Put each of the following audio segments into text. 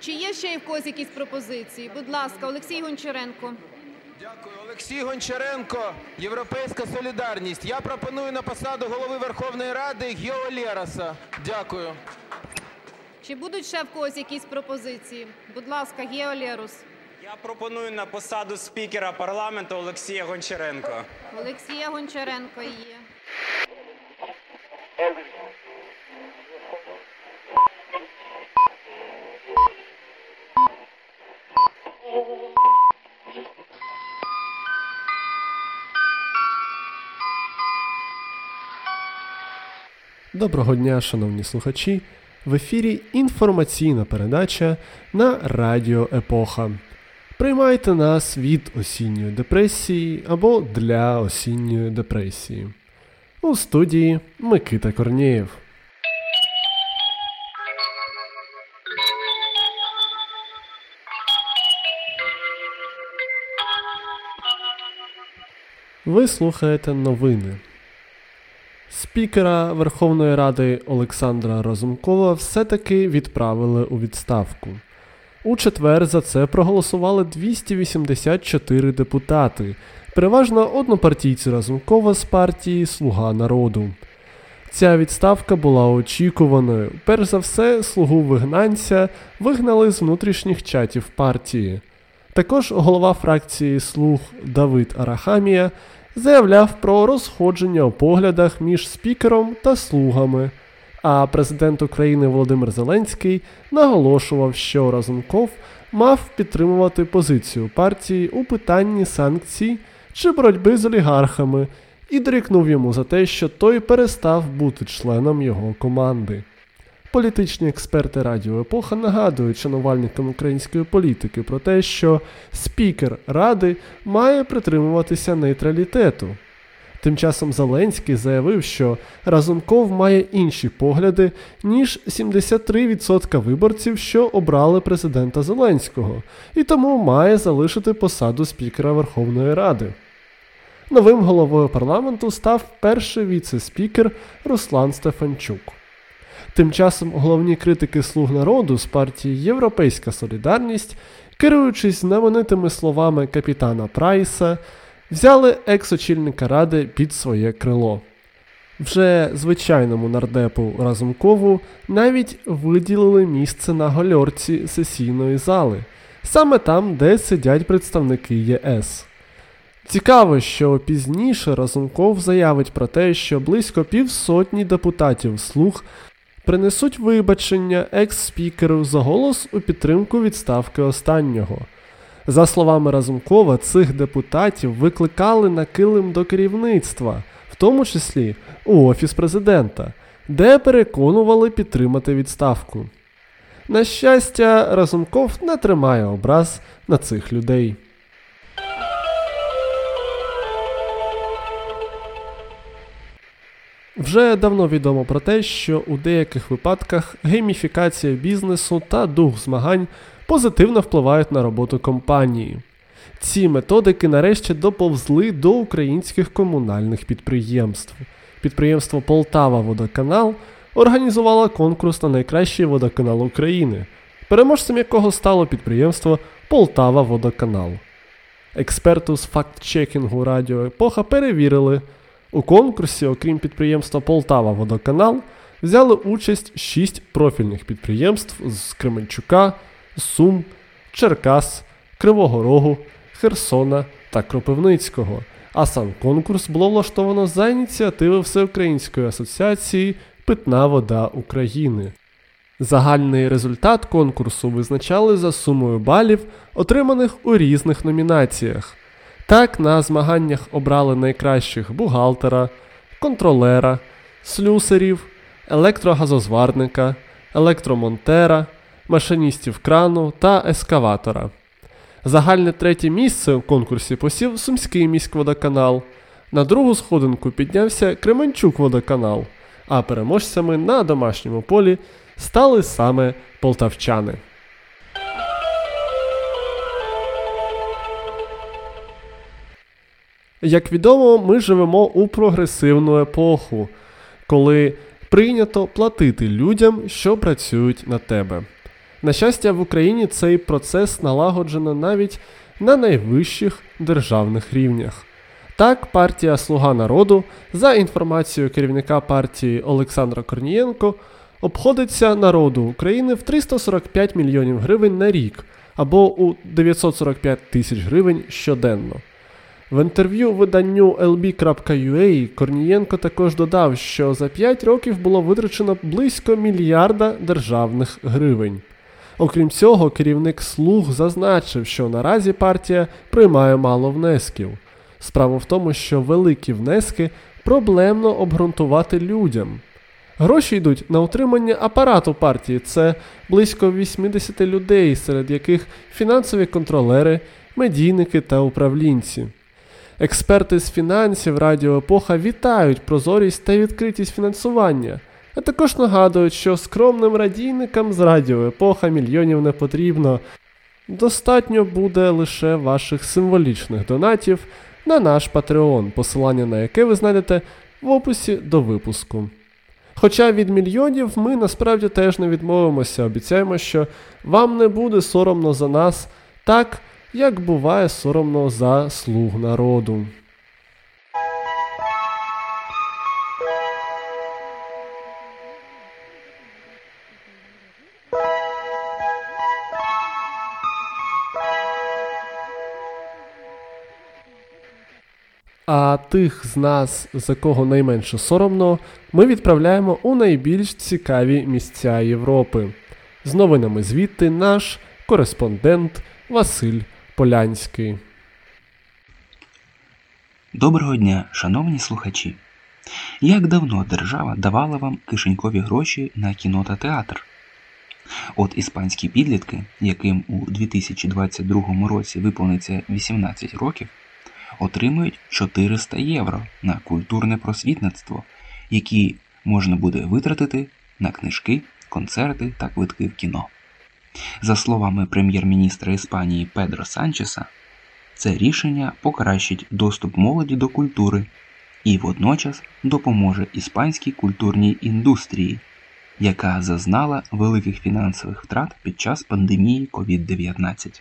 Чи є ще в когось якісь пропозиції? Будь ласка, Олексій Гончаренко. Дякую. Олексій Гончаренко, Європейська солідарність. Я пропоную на посаду голови Верховної Ради Гео Лераса. Дякую. Чи будуть ще в когось якісь пропозиції? Будь ласка, Гео Лерус. Я пропоную на посаду спікера парламенту Олексія Гончаренка. Олексія Гончаренко є. Доброго дня, шановні слухачі. В ефірі інформаційна передача на Радіо Епоха. Приймайте нас від осінньої депресії або для осінньої депресії. У студії Микита Корнієв. Ви слухаєте новини. Спікера Верховної Ради Олександра Разумкова все-таки відправили у відставку. У четвер за це проголосували 284 депутати, переважно однопартійці Разумкова з партії Слуга народу. Ця відставка була очікуваною. Перш за все, слугу вигнанця вигнали з внутрішніх чатів партії. Також голова фракції Слуг Давид Арахамія заявляв про розходження у поглядах між спікером та слугами. А президент України Володимир Зеленський наголошував, що Разумков мав підтримувати позицію партії у питанні санкцій чи боротьби з олігархами, і дорікнув йому за те, що той перестав бути членом його команди. Політичні експерти Радіо Епоха нагадують шанувальникам української політики про те, що спікер Ради має притримуватися нейтралітету. Тим часом Зеленський заявив, що Разумков має інші погляди, ніж 73% виборців, що обрали президента Зеленського, і тому має залишити посаду спікера Верховної Ради. Новим головою парламенту став перший віце-спікер Руслан Стефанчук. Тим часом головні критики слуг народу з партії Європейська Солідарність, керуючись знаменитими словами капітана Прайса, взяли екс-очільника ради під своє крило. Вже звичайному нардепу Разумкову навіть виділили місце на гольорці сесійної зали, саме там, де сидять представники ЄС. Цікаво, що пізніше Разумков заявить про те, що близько півсотні депутатів слуг принесуть вибачення екс-спікеру за голос у підтримку відставки останнього. За словами Разумкова, цих депутатів викликали на килим до керівництва, в тому числі у Офіс президента, де переконували підтримати відставку. На щастя, Разумков не тримає образ на цих людей. Вже давно відомо про те, що у деяких випадках гейміфікація бізнесу та дух змагань позитивно впливають на роботу компанії. Ці методики нарешті доповзли до українських комунальних підприємств. Підприємство Полтава Водоканал організувало конкурс на найкращий водоканал України, переможцем якого стало підприємство Полтава Водоканал. Експерту з факт-чекінгу Радіо Епоха перевірили. У конкурсі, окрім підприємства Полтава Водоканал, взяли участь 6 профільних підприємств з Кременчука, Сум, Черкас, Кривого Рогу, Херсона та Кропивницького. А сам конкурс було влаштовано за ініціативи Всеукраїнської асоціації Питна вода України. Загальний результат конкурсу визначали за сумою балів, отриманих у різних номінаціях. Так, на змаганнях обрали найкращих бухгалтера, контролера, слюсарів, електрогазозварника, електромонтера, машиністів крану та ескаватора. Загальне третє місце у конкурсі посів Сумський міськводоканал. На другу сходинку піднявся Кременчук водоканал, а переможцями на домашньому полі стали саме полтавчани. Як відомо, ми живемо у прогресивну епоху, коли прийнято платити людям, що працюють на тебе. На щастя, в Україні цей процес налагоджено навіть на найвищих державних рівнях. Так, партія Слуга народу, за інформацією керівника партії Олександра Корнієнко, обходиться народу України в 345 мільйонів гривень на рік або у 945 тисяч гривень щоденно. В інтерв'ю виданню lb.ua Корнієнко також додав, що за 5 років було витрачено близько мільярда державних гривень. Окрім цього, керівник слуг зазначив, що наразі партія приймає мало внесків. Справа в тому, що великі внески проблемно обґрунтувати людям. Гроші йдуть на утримання апарату партії, це близько 80 людей, серед яких фінансові контролери, медійники та управлінці. Експерти з фінансів Радіо Епоха вітають прозорість та відкритість фінансування, а також нагадують, що скромним радійникам з Радіо Епоха мільйонів не потрібно. Достатньо буде лише ваших символічних донатів на наш Patreon, посилання на яке ви знайдете в описі до випуску. Хоча від мільйонів ми насправді теж не відмовимося, обіцяємо, що вам не буде соромно за нас, так як буває соромно за слуг народу. А тих з нас, за кого найменше соромно, ми відправляємо у найбільш цікаві місця Європи. З новинами звідти наш кореспондент Василь Полянський. Доброго дня, шановні слухачі. Як давно держава давала вам кишенькові гроші на кіно та театр? От іспанські підлітки, яким у 2022 році виповниться 18 років, отримують 400 євро на культурне просвітництво, які можна буде витратити на книжки, концерти та квитки в кіно. За словами прем'єр-міністра Іспанії Педро Санчеса, це рішення покращить доступ молоді до культури і водночас допоможе іспанській культурній індустрії, яка зазнала великих фінансових втрат під час пандемії COVID-19.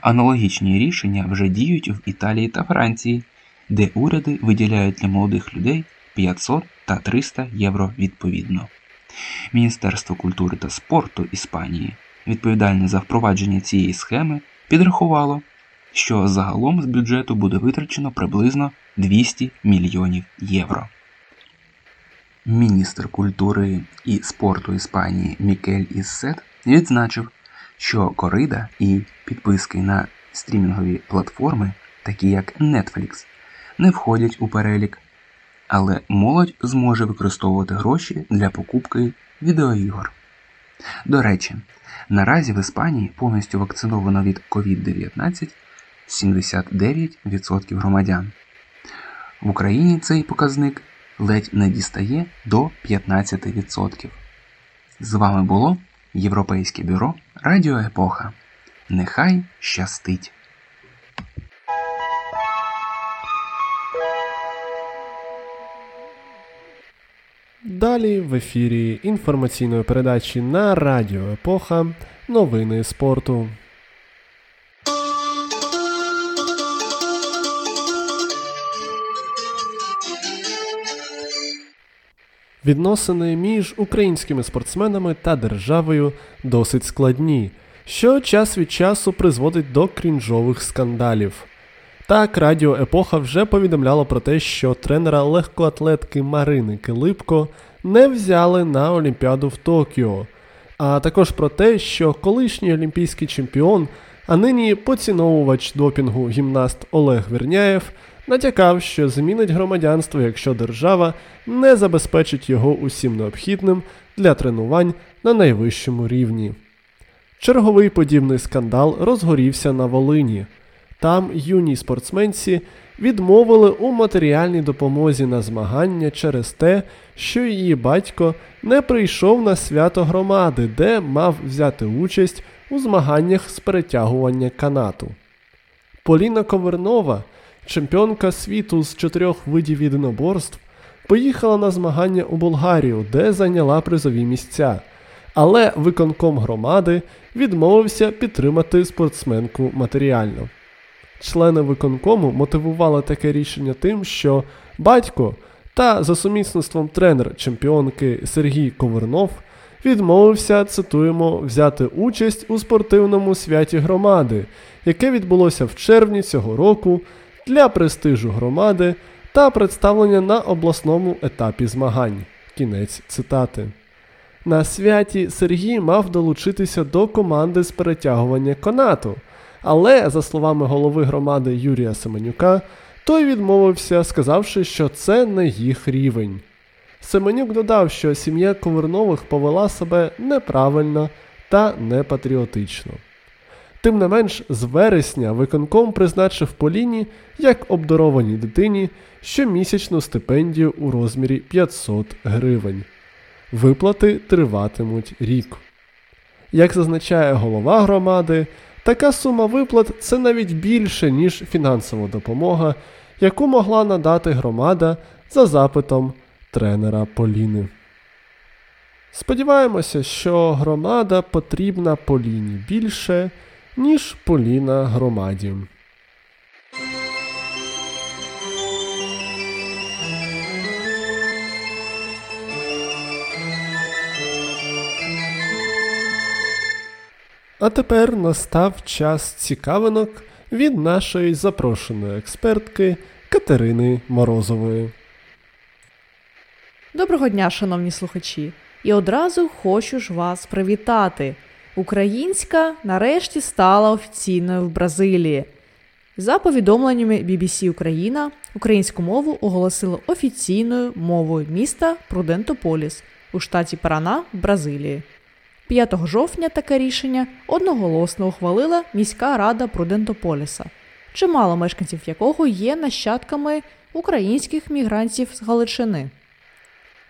Аналогічні рішення вже діють в Італії та Франції, де уряди виділяють для молодих людей 500 та 300 євро відповідно. Міністерство культури та спорту Іспанії, відповідальне за впровадження цієї схеми, підрахувало, що загалом з бюджету буде витрачено приблизно 200 мільйонів євро. Міністр культури і спорту Іспанії Мікель Іссет відзначив, що корида і підписки на стрімінгові платформи, такі як Netflix, не входять у перелік, але молодь зможе використовувати гроші для покупки відеоігор. До речі, наразі в Іспанії повністю вакциновано від COVID-19 79% громадян. В Україні цей показник ледь не дістає до 15%. З вами було Європейське бюро Радіо Епоха. Нехай щастить! Далі в ефірі інформаційної передачі на Радіо Епоха Новини спорту. Відносини між українськими спортсменами та державою досить складні, що час від часу призводить до крінжових скандалів. Так, Радіо Епоха вже повідомляло про те, що тренера легкоатлетки Марини Килипко не взяли на Олімпіаду в Токіо, а також про те, що колишній олімпійський чемпіон, а нині поціновувач допінгу гімнаст Олег Верняєв натякав, що змінить громадянство, якщо держава не забезпечить його усім необхідним для тренувань на найвищому рівні. Черговий подібний скандал розгорівся на Волині. Там юній спортсменці відмовили у матеріальній допомозі на змагання через те, що її батько не прийшов на свято громади, де мав взяти участь у змаганнях з перетягування канату. Поліна Ковернова, чемпіонка світу з чотирьох видів єдиноборств, поїхала на змагання у Болгарію, де зайняла призові місця. Але виконком громади відмовився підтримати спортсменку матеріально. Члени виконкому мотивували таке рішення тим, що батько та за сумісництвом тренер чемпіонки Сергій Ковернов відмовився, цитуємо, взяти участь у спортивному святі громади, яке відбулося в червні цього року для престижу громади та представлення на обласному етапі змагань. Кінець цитати. На святі Сергій мав долучитися до команди з перетягування канату, але, за словами голови громади Юрія Семенюка, той відмовився, сказавши, що це не їх рівень. Семенюк додав, що сім'я Ковернових повела себе неправильно та непатріотично. Тим не менш, з вересня виконком призначив Поліні як обдарованій дитині щомісячну стипендію у розмірі 500 гривень. Виплати триватимуть рік. Як зазначає голова громади, така сума виплат це навіть більше, ніж фінансова допомога, яку могла надати громада за запитом тренера Поліни. Сподіваємося, що громада потрібна Поліні більше, ніж Поліна громаді. А тепер настав час цікавинок від нашої запрошеної експертки Катерини Морозової. Доброго дня, шановні слухачі! І одразу хочу ж вас привітати. Українська нарешті стала офіційною в Бразилії. За повідомленнями BBC Україна, українську мову оголосили офіційною мовою міста Прудентополіс у штаті Парана в Бразилії. 5 жовтня таке рішення одноголосно ухвалила міська рада Прудентополіса, чимало мешканців якого є нащадками українських мігрантів з Галичини.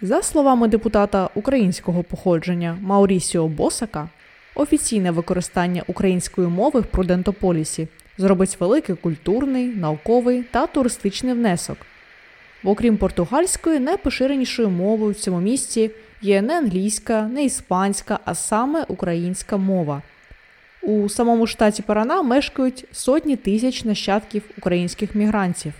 За словами депутата українського походження Маурісіо Босака, офіційне використання української мови в Прудентополісі зробить великий культурний, науковий та туристичний внесок. Окрім португальської, найпоширенішою мовою в цьому місті є не англійська, не іспанська, а саме українська мова. У самому штаті Парана мешкають сотні тисяч нащадків українських мігрантів,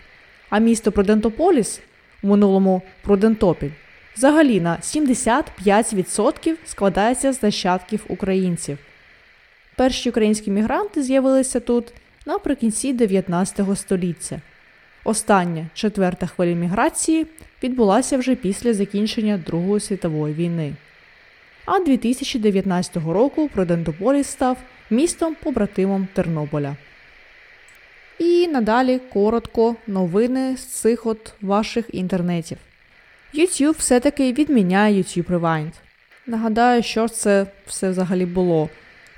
а місто Прудентополіс, у минулому Прудентопіль, взагалі на 75% складається з нащадків українців. Перші українські мігранти з'явилися тут наприкінці 19 століття. Остання четверта хвиля міграції відбулася вже після закінчення Другої світової війни. А 2019 року Прудентополіс став містом побратимом Тернополя. І надалі коротко новини з цих от ваших інтернетів. YouTube все-таки відміняє YouTube Rewind. Нагадаю, що це все взагалі було.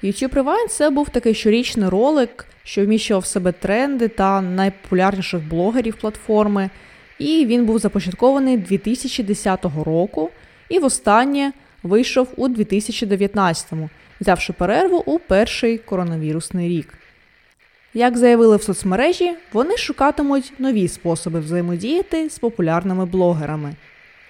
YouTube Rewind це був такий щорічний ролик, що вміщував в себе тренди та найпопулярніших блогерів платформи. І він був започаткований 2010 року і востаннє вийшов у 2019-му, взявши перерву у перший коронавірусний рік. Як заявили в соцмережі, вони шукатимуть нові способи взаємодіяти з популярними блогерами.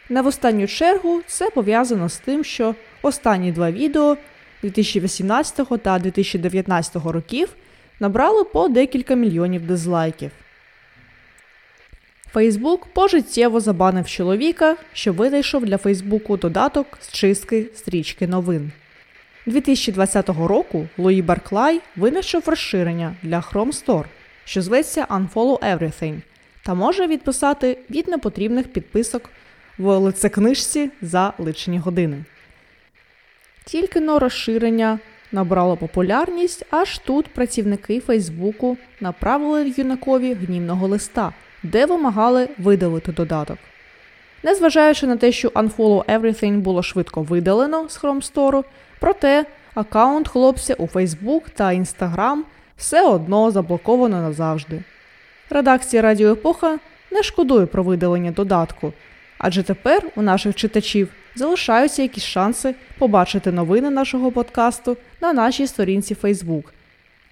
Не в останню чергу це пов'язано з тим, що останні два відео 2018 та 2019 років набрали по декілька мільйонів дизлайків. Фейсбук пожиттєво забанив чоловіка, що винайшов для Фейсбуку додаток з чистки стрічки новин. 2020 року Луї Барклай винайшов розширення для Chrome Store, що зветься Unfollow Everything, та може відписати від непотрібних підписок в лицекнижці за личені години. Тільки но розширення набрало популярність, аж тут працівники Фейсбуку направили юнакові гнівного листа, де вимагали видалити додаток. Незважаючи на те, що Unfollow Everything було швидко видалено з Chrome Store, проте аккаунт хлопця у Facebook та Instagram все одно заблоковано назавжди. Редакція Радіо Епоха не шкодує про видалення додатку, адже тепер у наших читачів залишаються якісь шанси побачити новини нашого подкасту на нашій сторінці Facebook.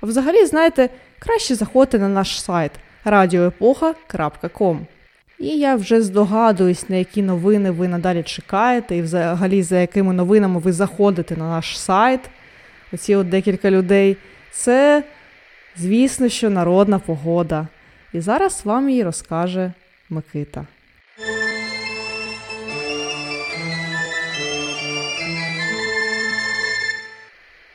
Взагалі, знаєте, краще заходьте на наш сайт radioepocha.com. І я вже здогадуюсь, на які новини ви надалі чекаєте, і взагалі за якими новинами ви заходите на наш сайт. Оці от декілька людей. Це, звісно, що народна погода. І зараз вам її розкаже Микита.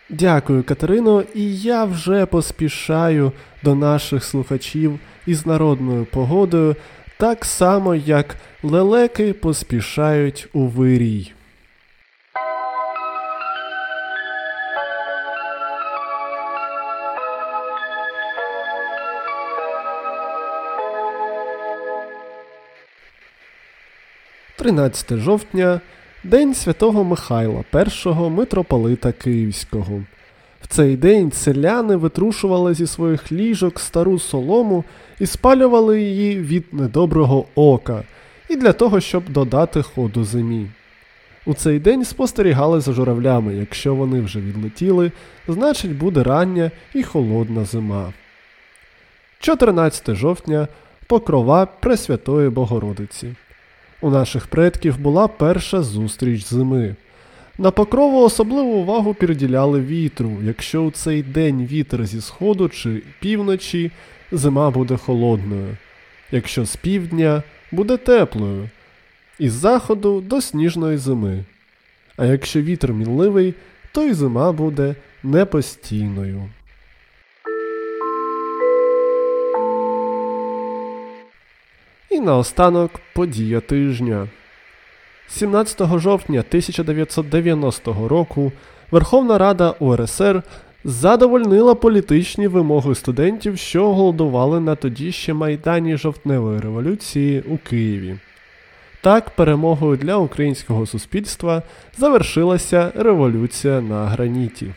Дякую, Катерино, і я вже поспішаю до наших слухачів із народною погодою, так само як лелеки поспішають у вирій. Тринадцяте жовтня День святого Михайла, першого митрополита Київського. В цей день селяни витрушували зі своїх ліжок стару солому і спалювали її від недоброго ока, і для того, щоб додати ходу зимі. У цей день спостерігали за журавлями, якщо вони вже відлетіли, значить буде рання і холодна зима. 14 жовтня Покрова Пресвятої Богородиці. У наших предків була перша зустріч зими. На покрову особливу увагу приділяли вітру. Якщо у цей день вітер зі сходу чи півночі, зима буде холодною. Якщо з півдня буде теплою, із заходу до сніжної зими. А якщо вітер мінливий, то й зима буде непостійною. І наостанок подія тижня. 17 жовтня 1990 року Верховна Рада УРСР задовольнила політичні вимоги студентів, що голодували на тоді ще майдані жовтневої революції у Києві. Так, перемогою для українського суспільства завершилася революція на граніті.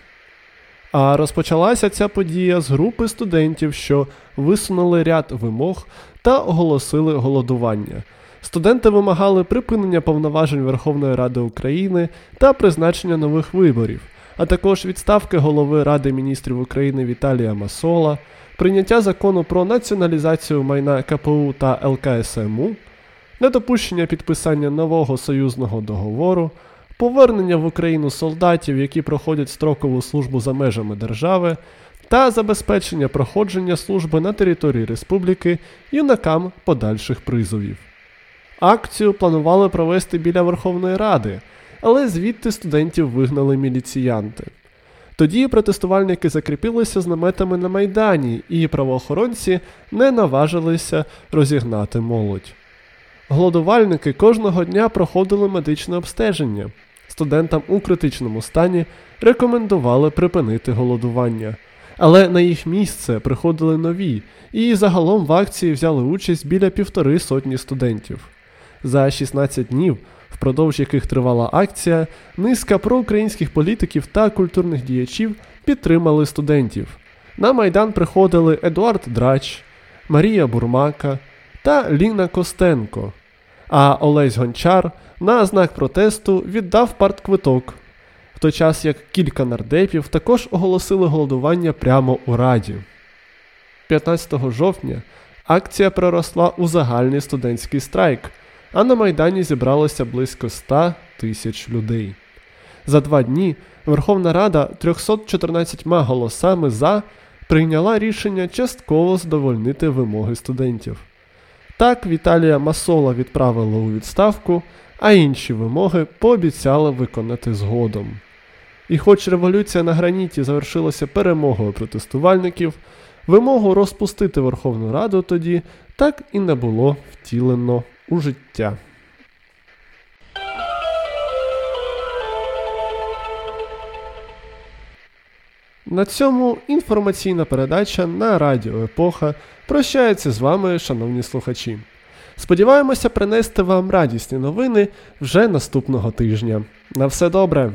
А розпочалася ця подія з групи студентів, що висунули ряд вимог та оголосили голодування. Студенти вимагали припинення повноважень Верховної Ради України та призначення нових виборів, а також відставки голови Ради міністрів України Віталія Масола, прийняття закону про націоналізацію майна КПУ та ЛКСМУ, недопущення підписання нового союзного договору, повернення в Україну солдатів, які проходять строкову службу за межами держави, та забезпечення проходження служби на території республіки юнакам подальших призовів. Акцію планували провести біля Верховної Ради, але звідти студентів вигнали міліціянти. Тоді протестувальники закріпилися з наметами на Майдані, і правоохоронці не наважилися розігнати молодь. Голодувальники кожного дня проходили медичне обстеження. Студентам у критичному стані рекомендували припинити голодування. Але на їх місце приходили нові, і загалом в акції взяли участь біля півтори сотні студентів. За 16 днів, впродовж яких тривала акція, низка проукраїнських політиків та культурних діячів підтримали студентів. На майдан приходили Едуард Драч, Марія Бурмака та Ліна Костенко. А Олесь Гончар на знак протесту віддав партквиток, той час як кілька нардепів також оголосили голодування прямо у Раді. 15 жовтня акція переросла у загальний студентський страйк, а на Майдані зібралося близько 100 тисяч людей. За два дні Верховна Рада 314 голосами за прийняла рішення частково задовольнити вимоги студентів. Так Віталія Масола відправили у відставку, а інші вимоги пообіцяли виконати згодом. І хоч революція на граніті завершилася перемогою протестувальників, вимогу розпустити Верховну Раду тоді так і не було втілено у життя. На цьому інформаційна передача на Радіо Епоха прощається з вами, шановні слухачі. Сподіваємося принести вам радісні новини вже наступного тижня. На все добре!